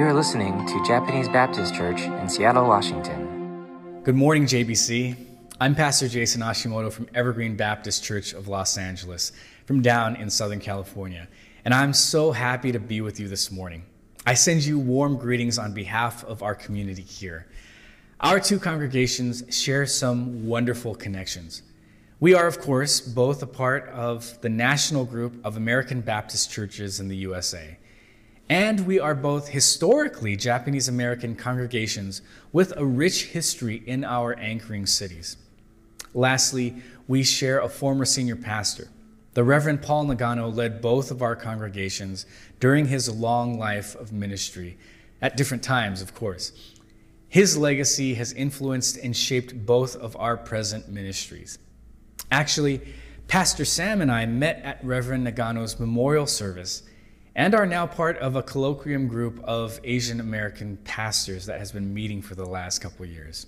You're listening to Japanese Baptist Church in Seattle, Washington. Good morning, JBC. I'm Pastor Jason Ashimoto from Evergreen Baptist Church of Los Angeles, from down in Southern California. And I'm so happy to be with you this morning. I send you warm greetings on behalf of our community here. Our two congregations share some wonderful connections. We are, of course, both a part of the national group of American Baptist churches in the USA. And we are both historically Japanese American congregations with a rich history in our anchoring cities. Lastly, we share a former senior pastor. The Reverend Paul Nagano led both of our congregations during his long life of ministry, at different times, of course. His legacy has influenced and shaped both of our present ministries. Actually, Pastor Sam and I met at Reverend Nagano's memorial service and are now part of a colloquium group of Asian American pastors that has been meeting for the last couple years.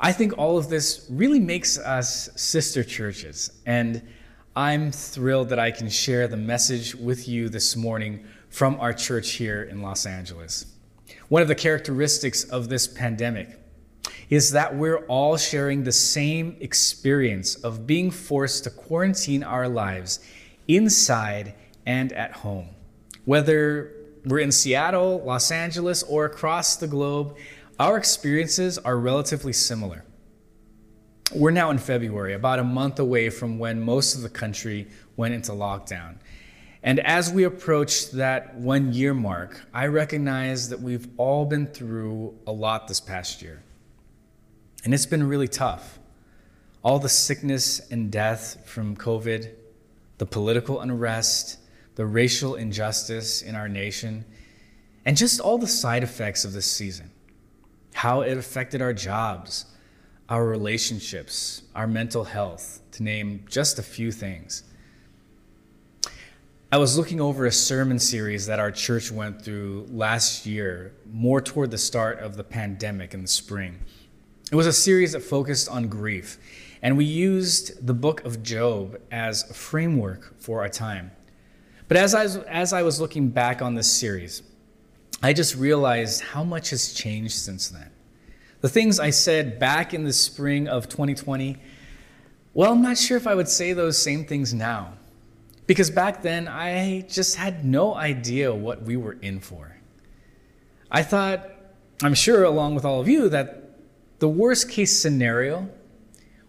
I think all of this really makes us sister churches, and I'm thrilled that I can share the message with you this morning from our church here in Los Angeles. One of the characteristics of this pandemic is that we're all sharing the same experience of being forced to quarantine our lives inside and at home. Whether we're in Seattle, Los Angeles, or across the globe, our experiences are relatively similar. We're now in February, about a month away from when most of the country went into lockdown. And as we approach that one year mark, I recognize that we've all been through a lot this past year. And it's been really tough. All the sickness and death from COVID, the political unrest, the racial injustice in our nation, and just all the side effects of this season. How it affected our jobs, our relationships, our mental health, to name just a few things. I was looking over a sermon series that our church went through last year, more toward the start of the pandemic in the spring. It was a series that focused on grief, and we used the book of Job as a framework for our time. But as I, was, as I was looking back on this series, I just realized how much has changed since then. The things I said back in the spring of 2020, well, I'm not sure if I would say those same things now. Because back then, I just had no idea what we were in for. I thought, I'm sure, along with all of you, that the worst case scenario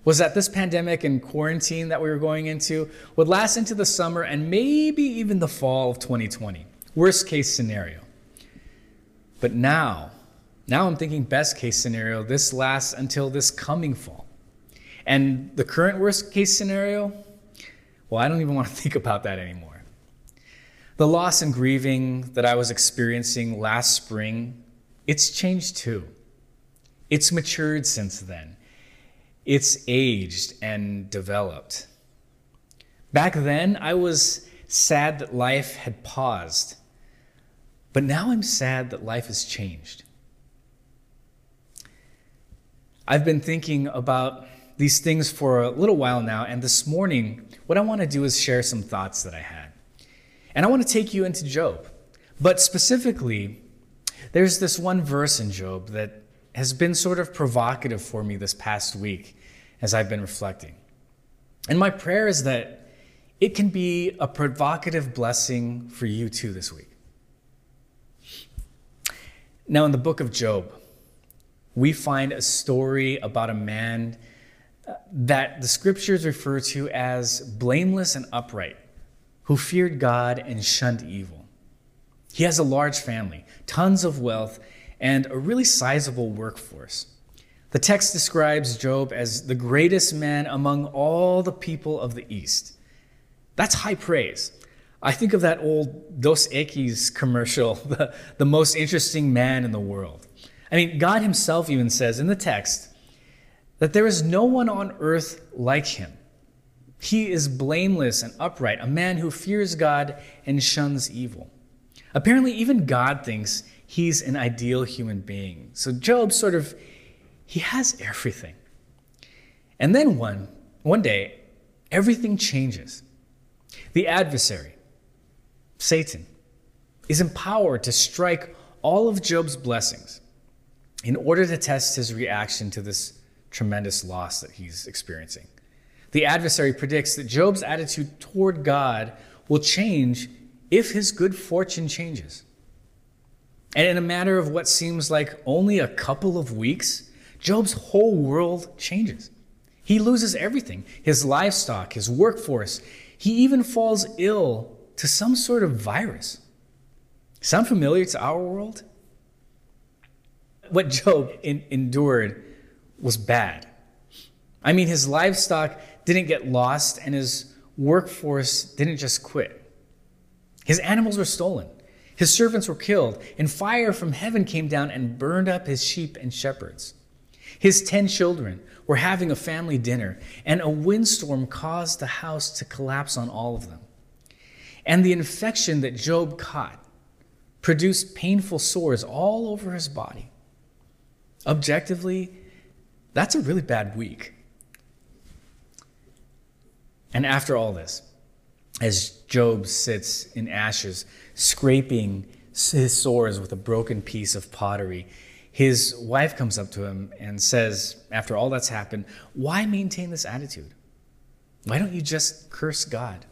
was that this pandemic and quarantine that we were going into would last into the summer and maybe even the fall of 2020. Worst case scenario. But now, now I'm thinking best case scenario, this lasts until this coming fall. And the current worst case scenario, well, I don't even want to think about that anymore. The loss and grieving that I was experiencing last spring, it's changed too. It's matured since then. It's aged and developed. Back then, I was sad that life had paused, but now I'm sad that life has changed. I've been thinking about these things for a little while now, and this morning, what I want to do is share some thoughts that I had. And I want to take you into Job. But specifically, there's this one verse in Job that has been sort of provocative for me this past week as I've been reflecting. And my prayer is that it can be a provocative blessing for you too this week. Now, in the book of Job, we find a story about a man uh, that the scriptures refer to as blameless and upright, who feared God and shunned evil. He has a large family, tons of wealth, and a really sizable workforce. The text describes Job as the greatest man among all the people of the East. That's high praise. I think of that old Dos Equis commercial, the, the most interesting man in the world. I mean, God Himself even says in the text that there is no one on earth like Him. He is blameless and upright, a man who fears God and shuns evil. Apparently, even God thinks he's an ideal human being. So Job sort of, he has everything. And then one, one day, everything changes. The adversary, Satan, is empowered to strike all of Job's blessings in order to test his reaction to this tremendous loss that he's experiencing. The adversary predicts that Job's attitude toward God will change if his good fortune changes. And in a matter of what seems like only a couple of weeks, Job's whole world changes. He loses everything his livestock, his workforce. He even falls ill to some sort of virus. Sound familiar to our world? What Job in, endured was bad. I mean, his livestock didn't get lost, and his workforce didn't just quit. His animals were stolen. His servants were killed, and fire from heaven came down and burned up his sheep and shepherds. His ten children were having a family dinner, and a windstorm caused the house to collapse on all of them. And the infection that Job caught produced painful sores all over his body. Objectively, that's a really bad week. And after all this, as Job sits in ashes, scraping his sores with a broken piece of pottery, his wife comes up to him and says, after all that's happened, why maintain this attitude? Why don't you just curse God?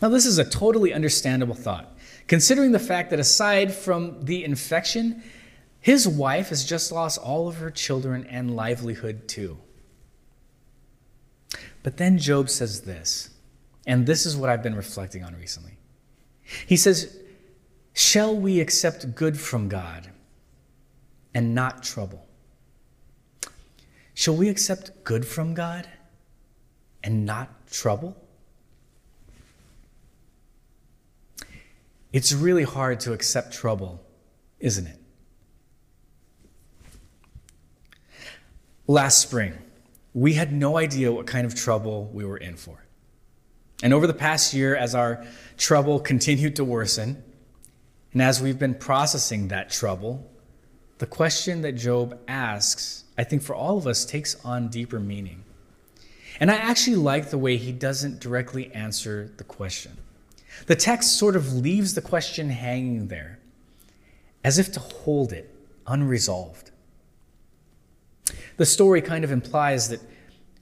Now, this is a totally understandable thought, considering the fact that aside from the infection, his wife has just lost all of her children and livelihood too. But then Job says this, and this is what I've been reflecting on recently. He says, Shall we accept good from God and not trouble? Shall we accept good from God and not trouble? It's really hard to accept trouble, isn't it? Last spring, we had no idea what kind of trouble we were in for. And over the past year, as our trouble continued to worsen, and as we've been processing that trouble, the question that Job asks, I think for all of us, takes on deeper meaning. And I actually like the way he doesn't directly answer the question. The text sort of leaves the question hanging there, as if to hold it unresolved. The story kind of implies that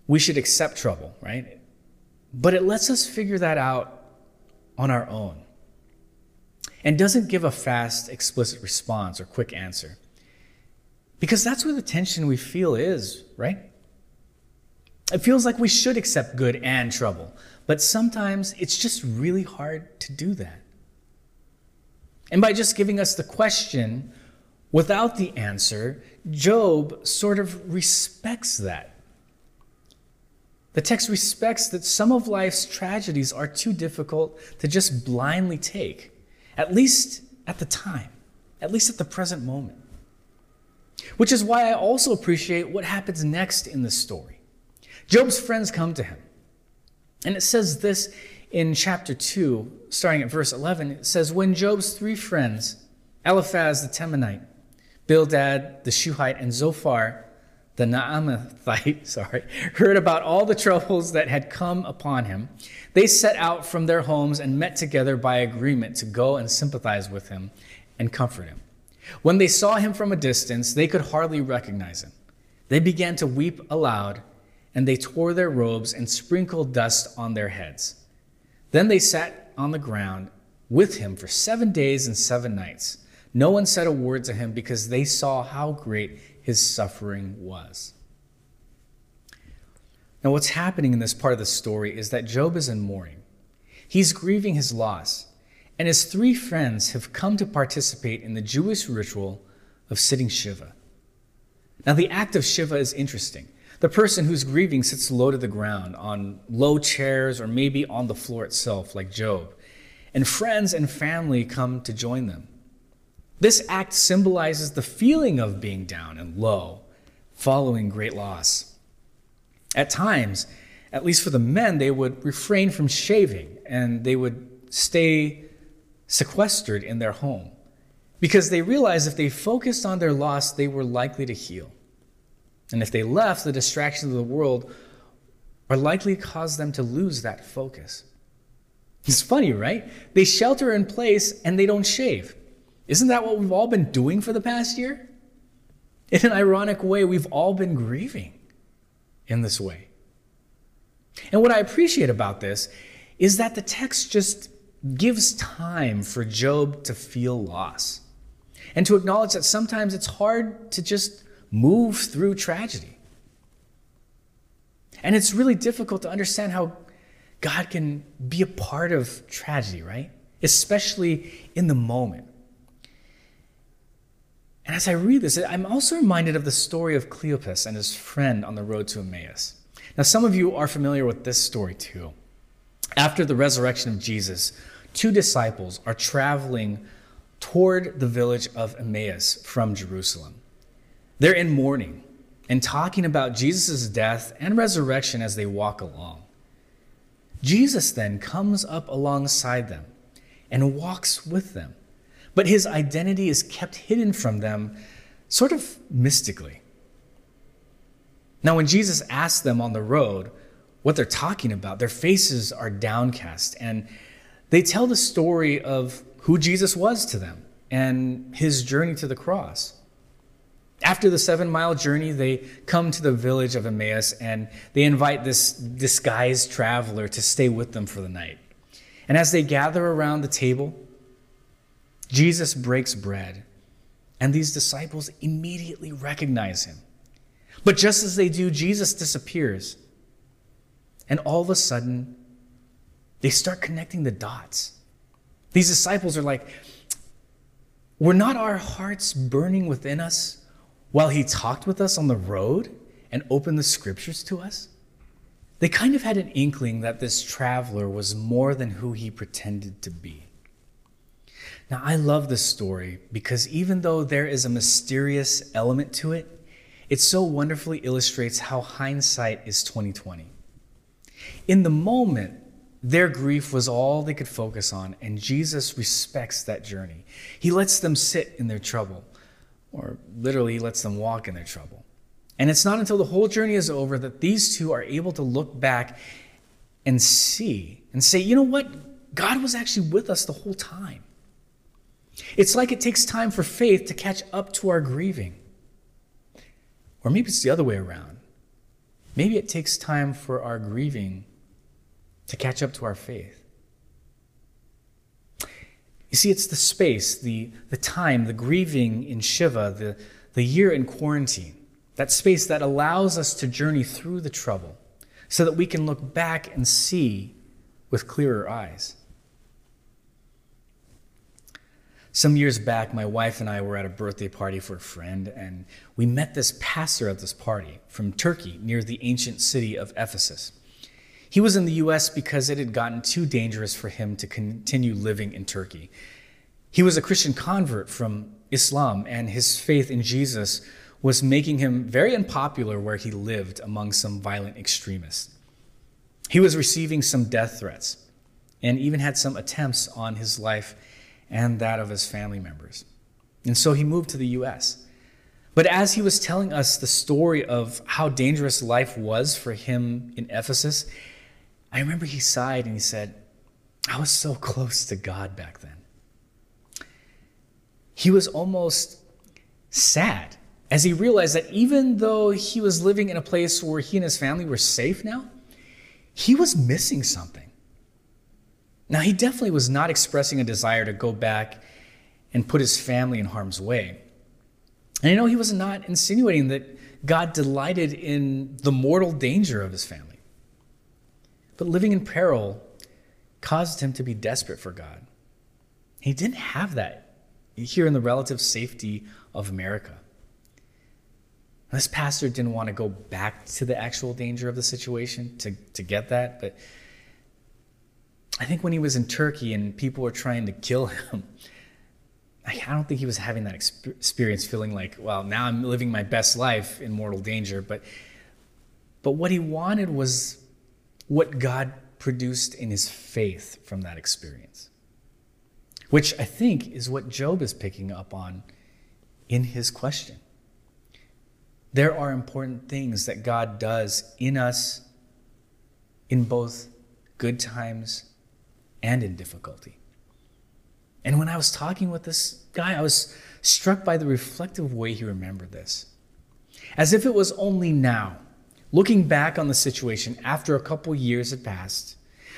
we should accept trouble, right? But it lets us figure that out on our own and doesn't give a fast, explicit response or quick answer. Because that's where the tension we feel is, right? It feels like we should accept good and trouble, but sometimes it's just really hard to do that. And by just giving us the question without the answer, Job sort of respects that. The text respects that some of life's tragedies are too difficult to just blindly take, at least at the time, at least at the present moment. Which is why I also appreciate what happens next in the story. Job's friends come to him. And it says this in chapter 2, starting at verse 11. It says, When Job's three friends, Eliphaz the Temanite, Bildad the Shuhite, and Zophar the Naamathite, sorry, heard about all the troubles that had come upon him, they set out from their homes and met together by agreement to go and sympathize with him and comfort him. When they saw him from a distance, they could hardly recognize him. They began to weep aloud, and they tore their robes and sprinkled dust on their heads. Then they sat on the ground with him for seven days and seven nights. No one said a word to him because they saw how great his suffering was. Now, what's happening in this part of the story is that Job is in mourning. He's grieving his loss, and his three friends have come to participate in the Jewish ritual of sitting Shiva. Now, the act of Shiva is interesting. The person who's grieving sits low to the ground on low chairs or maybe on the floor itself, like Job, and friends and family come to join them. This act symbolizes the feeling of being down and low following great loss. At times, at least for the men, they would refrain from shaving and they would stay sequestered in their home because they realized if they focused on their loss, they were likely to heal. And if they left, the distractions of the world are likely to cause them to lose that focus. It's funny, right? They shelter in place and they don't shave. Isn't that what we've all been doing for the past year? In an ironic way, we've all been grieving in this way. And what I appreciate about this is that the text just gives time for Job to feel loss and to acknowledge that sometimes it's hard to just move through tragedy. And it's really difficult to understand how God can be a part of tragedy, right? Especially in the moment. And as I read this, I'm also reminded of the story of Cleopas and his friend on the road to Emmaus. Now, some of you are familiar with this story too. After the resurrection of Jesus, two disciples are traveling toward the village of Emmaus from Jerusalem. They're in mourning and talking about Jesus' death and resurrection as they walk along. Jesus then comes up alongside them and walks with them but his identity is kept hidden from them sort of mystically. Now, when Jesus asks them on the road what they're talking about, their faces are downcast and they tell the story of who Jesus was to them and his journey to the cross. After the seven mile journey, they come to the village of Emmaus and they invite this disguised traveler to stay with them for the night. And as they gather around the table, Jesus breaks bread, and these disciples immediately recognize him. But just as they do, Jesus disappears. And all of a sudden, they start connecting the dots. These disciples are like, were not our hearts burning within us while he talked with us on the road and opened the scriptures to us? They kind of had an inkling that this traveler was more than who he pretended to be. Now, I love this story because even though there is a mysterious element to it, it so wonderfully illustrates how hindsight is 2020. In the moment, their grief was all they could focus on, and Jesus respects that journey. He lets them sit in their trouble, or literally, he lets them walk in their trouble. And it's not until the whole journey is over that these two are able to look back and see and say, you know what? God was actually with us the whole time. It's like it takes time for faith to catch up to our grieving. Or maybe it's the other way around. Maybe it takes time for our grieving to catch up to our faith. You see, it's the space, the, the time, the grieving in Shiva, the, the year in quarantine, that space that allows us to journey through the trouble so that we can look back and see with clearer eyes. Some years back, my wife and I were at a birthday party for a friend, and we met this pastor at this party from Turkey near the ancient city of Ephesus. He was in the US because it had gotten too dangerous for him to continue living in Turkey. He was a Christian convert from Islam, and his faith in Jesus was making him very unpopular where he lived among some violent extremists. He was receiving some death threats and even had some attempts on his life and that of his family members. And so he moved to the US. But as he was telling us the story of how dangerous life was for him in Ephesus, I remember he sighed and he said, I was so close to God back then. He was almost sad as he realized that even though he was living in a place where he and his family were safe now, he was missing something. Now, he definitely was not expressing a desire to go back and put his family in harm's way. And you know, he was not insinuating that God delighted in the mortal danger of his family. But living in peril caused him to be desperate for God. He didn't have that here in the relative safety of America. This pastor didn't want to go back to the actual danger of the situation to, to get that, but I think when he was in Turkey and people were trying to kill him, I don't think he was having that experience feeling like, well, now I'm living my best life in mortal danger. But, but what he wanted was what God produced in his faith from that experience, which I think is what Job is picking up on in his question. There are important things that God does in us in both good times and in difficulty. And when I was talking with this guy, I was struck by the reflective way he remembered this. As if it was only now, looking back on the situation after a couple years had passed,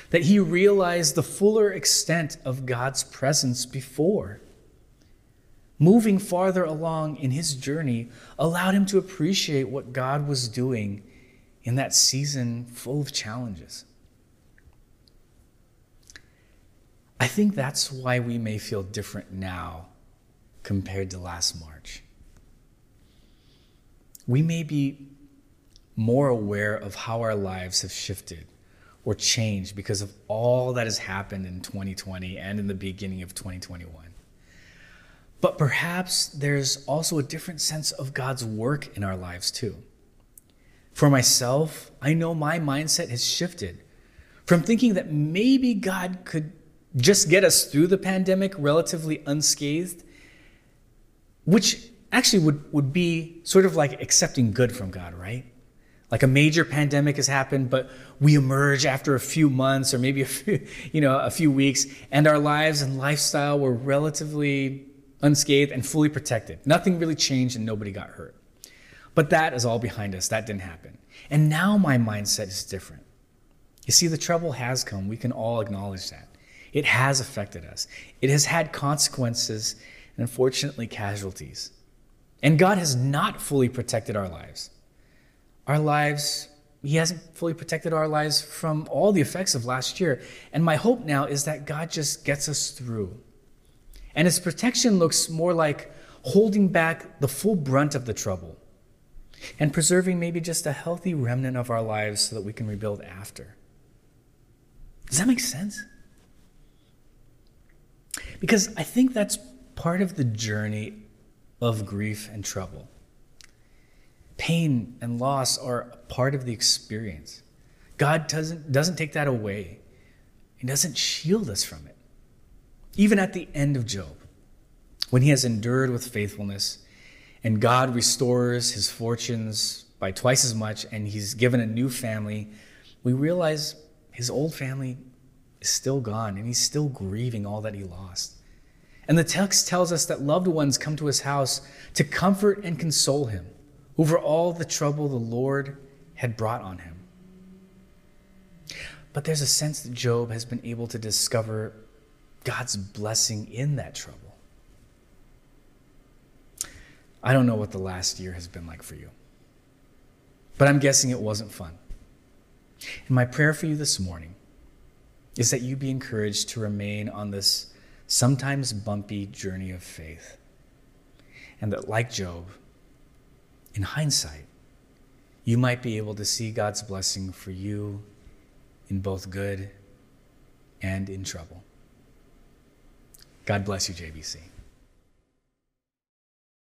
that he realized the fuller extent of God's presence before. Moving farther along in his journey allowed him to appreciate what God was doing in that season full of challenges. I think that's why we may feel different now compared to last March. We may be more aware of how our lives have shifted or changed because of all that has happened in 2020 and in the beginning of 2021. But perhaps there's also a different sense of God's work in our lives too. For myself, I know my mindset has shifted from thinking that maybe God could just get us through the pandemic relatively unscathed, which actually would, would be sort of like accepting good from God, right? Like a major pandemic has happened, but we emerge after a few months or maybe a few, you know, a few weeks, and our lives and lifestyle were relatively unscathed and fully protected. Nothing really changed and nobody got hurt. But that is all behind us. That didn't happen. And now my mindset is different. You see, the trouble has come. We can all acknowledge that. It has affected us, it has had consequences and unfortunately casualties. And God has not fully protected our lives. Our lives, He hasn't fully protected our lives from all the effects of last year. And my hope now is that God just gets us through. And His protection looks more like holding back the full brunt of the trouble and preserving maybe just a healthy remnant of our lives so that we can rebuild after. Does that make sense? Because I think that's part of the journey of grief and trouble. Pain and loss are part of the experience. God doesn't, doesn't take that away, He doesn't shield us from it. Even at the end of Job, when he has endured with faithfulness, and God restores his fortunes by twice as much, and he's given a new family, we realize his old family is still gone, and he's still grieving all that he lost. And the text tells us that loved ones come to his house to comfort and console him over all the trouble the Lord had brought on him. But there's a sense that Job has been able to discover God's blessing in that trouble. I don't know what the last year has been like for you, but I'm guessing it wasn't fun. And my prayer for you this morning is that you be encouraged to remain on this sometimes bumpy journey of faith. And that, like Job, in hindsight, you might be able to see God's blessing for you in both good and in trouble. God bless you, JBC.